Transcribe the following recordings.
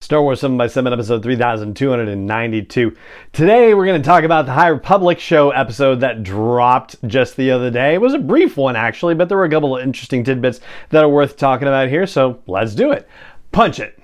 Star Wars 7 by 7 episode 3292. Today we're going to talk about the High Republic show episode that dropped just the other day. It was a brief one actually, but there were a couple of interesting tidbits that are worth talking about here, so let's do it. Punch it.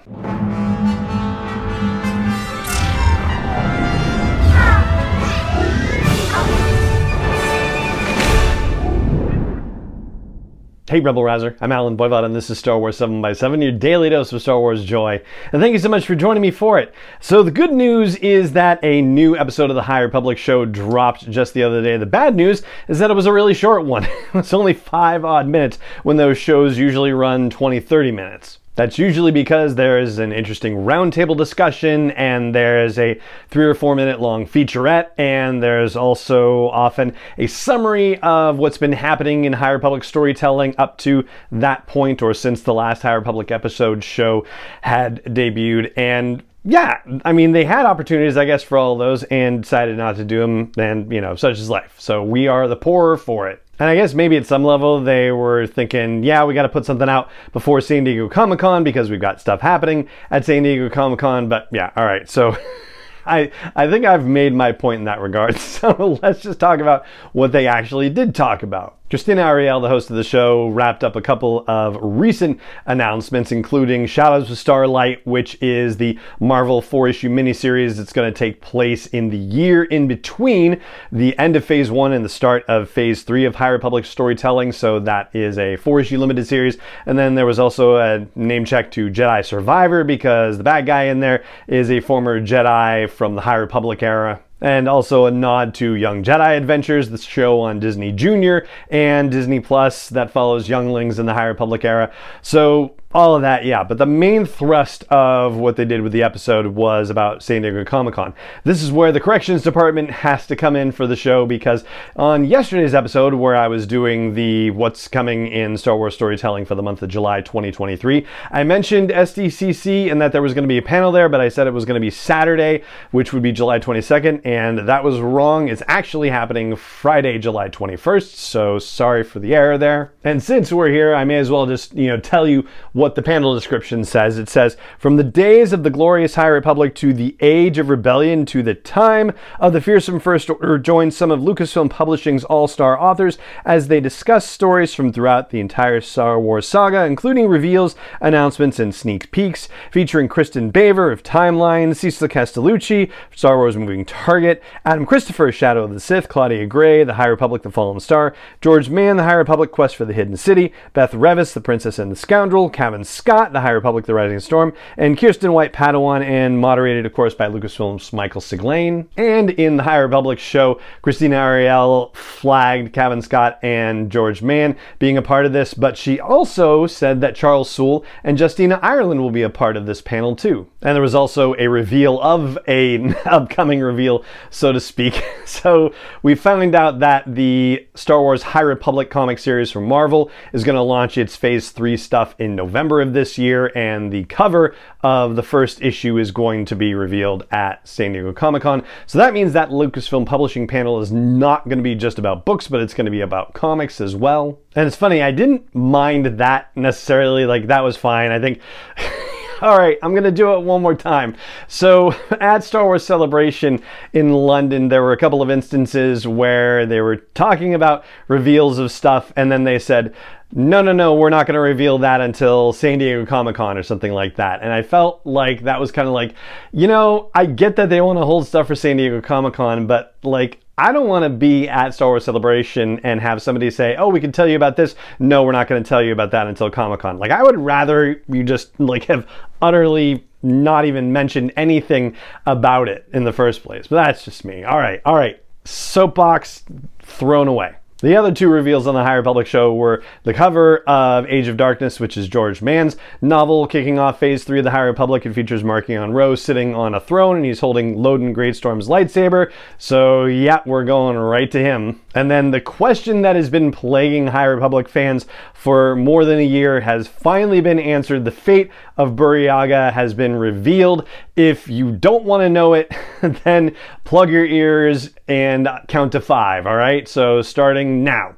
Hey, Rebel Rouser. I'm Allen Voivod, and this is Star Wars 7 by 7 your daily dose of Star Wars joy. And thank you so much for joining me for it. So, the good news is that a new episode of the High Republic show dropped just the other day. The bad news is that it was a really short one. it's only five odd minutes when those shows usually run 20, 30 minutes. That's usually because there's an interesting roundtable discussion and there's a three or four minute long featurette, and there's also often a summary of what's been happening in High Republic storytelling up to that point or since the last High Republic episode show had debuted. And yeah, I mean, they had opportunities, I guess, for all those and decided not to do them, and you know, such is life. So we are the poorer for it. And I guess maybe at some level they were thinking, yeah, we got to put something out before San Diego Comic Con because we've got stuff happening at San Diego Comic Con. But yeah, all right. So I, I think I've made my point in that regard. So let's just talk about what they actually did talk about. Krystina Arielle, the host of the show, wrapped up a couple of recent announcements, including Shadows of Starlight, which is the Marvel four issue miniseries that's going to take place in the year in between the end of phase one and the start of phase three of High Republic storytelling. So that is a four issue limited series. And then there was also a name check to Jedi Survivor because the bad guy in there is a former Jedi from the High Republic era and also a nod to Young Jedi Adventures, the show on Disney Junior and Disney Plus that follows younglings in the High Republic era. So all of that, yeah. But the main thrust of what they did with the episode was about San Diego Comic Con. This is where the corrections department has to come in for the show because on yesterday's episode, where I was doing the what's coming in Star Wars storytelling for the month of July 2023, I mentioned SDCC and that there was going to be a panel there, but I said it was going to be Saturday, which would be July 22nd, and that was wrong. It's actually happening Friday, July 21st, so sorry for the error there. And since we're here, I may as well just, you know, tell you what what the panel description says. It says, From the days of the glorious High Republic to the age of rebellion to the time of the fearsome First Order, join some of Lucasfilm Publishing's all star authors as they discuss stories from throughout the entire Star Wars saga, including reveals, announcements, and sneak peeks, featuring Kristin Baver of Timeline, Cecil Castellucci, Star Wars Moving Target, Adam Christopher, Shadow of the Sith, Claudia Gray, The High Republic, The Fallen Star, George Mann, The High Republic, Quest for the Hidden City, Beth Revis, The Princess and the Scoundrel, Cavan Scott, The High Republic, The Rising Storm, and Kiersten White Padawan, and moderated, of course, by Lucasfilm's Michael Siglain. And in the High Republic show, Krystina Arielle flagged Cavan Scott and George Mann being a part of this, but she also said that Charles Soule and Justina Ireland will be a part of this panel too. And there was also a reveal of a upcoming reveal, so to speak. So we found out that the Star Wars High Republic comic series from Marvel is going to launch its Phase 3 stuff in November of this year, and the cover of the first issue is going to be revealed at San Diego Comic Con. So that means that Lucasfilm Publishing panel is not going to be just about books, but it's going to be about comics as well. And it's funny, I didn't mind that necessarily, like, that was fine. I think. All right, I'm going to do it one more time. So, at Star Wars Celebration in London, there were a couple of instances where they were talking about reveals of stuff, and then they said, no, no, no, we're not going to reveal that until San Diego Comic Con or something like that. And I felt like that was kind of like, you know, I get that they want to hold stuff for San Diego Comic Con, but like, I don't want to be at Star Wars Celebration and have somebody say, "Oh, we can tell you about this." No, we're not going to tell you about that until Comic Con. Like, I would rather you just like have utterly not even mentioned anything about it in the first place. But that's just me. All right, all right. Soapbox thrown away. The other two reveals on the High Republic show were the cover of Age of Darkness, which is George Mann's novel kicking off Phase 3 of the High Republic. It features Marchion Ro sitting on a throne and he's holding Loden Greatstorm's lightsaber. So, yeah, we're going right to him. And then the question that has been plaguing High Republic fans for more than a year has finally been answered. The fate of Burryaga has been revealed. If you don't want to know it, then plug your ears and count to five, all right? So, starting now.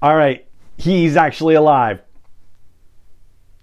All right, he's actually alive.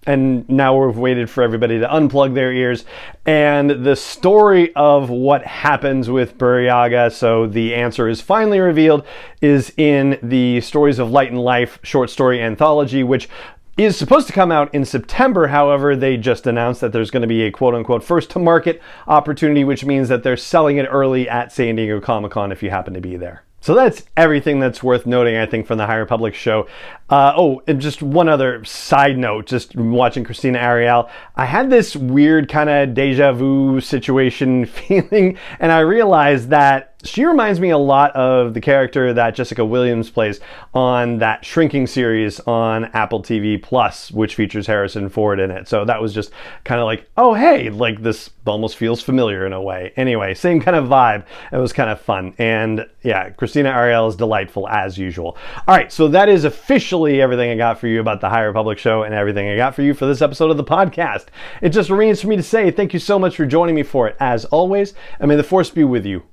And now we've waited for everybody to unplug their ears. And the story of what happens with Burryaga, so the answer is finally revealed, is in the Stories of Light and Life short story anthology, which is supposed to come out in September. However, they just announced that there's going to be a quote unquote first to market opportunity, which means that they're selling it early at San Diego Comic Con if you happen to be there. So that's everything that's worth noting, I think, from the High Republic show. Uh, oh, and just one other side note, just watching Krystina Arielle, I had this weird kind of deja vu situation feeling, and I realized that she reminds me a lot of the character that Jessica Williams plays on that Shrinking series on Apple TV Plus, which features Harrison Ford in it. So that was just kind of like, oh, hey, like this almost feels familiar in a way. Anyway, same kind of vibe. It was kind of fun. And yeah, Krystina Arielle is delightful as usual. All right, so that is officially everything I got for you about the High Republic show and everything I got for you for this episode of the podcast. It just remains for me to say thank you so much for joining me for it, as always, and may the force be with you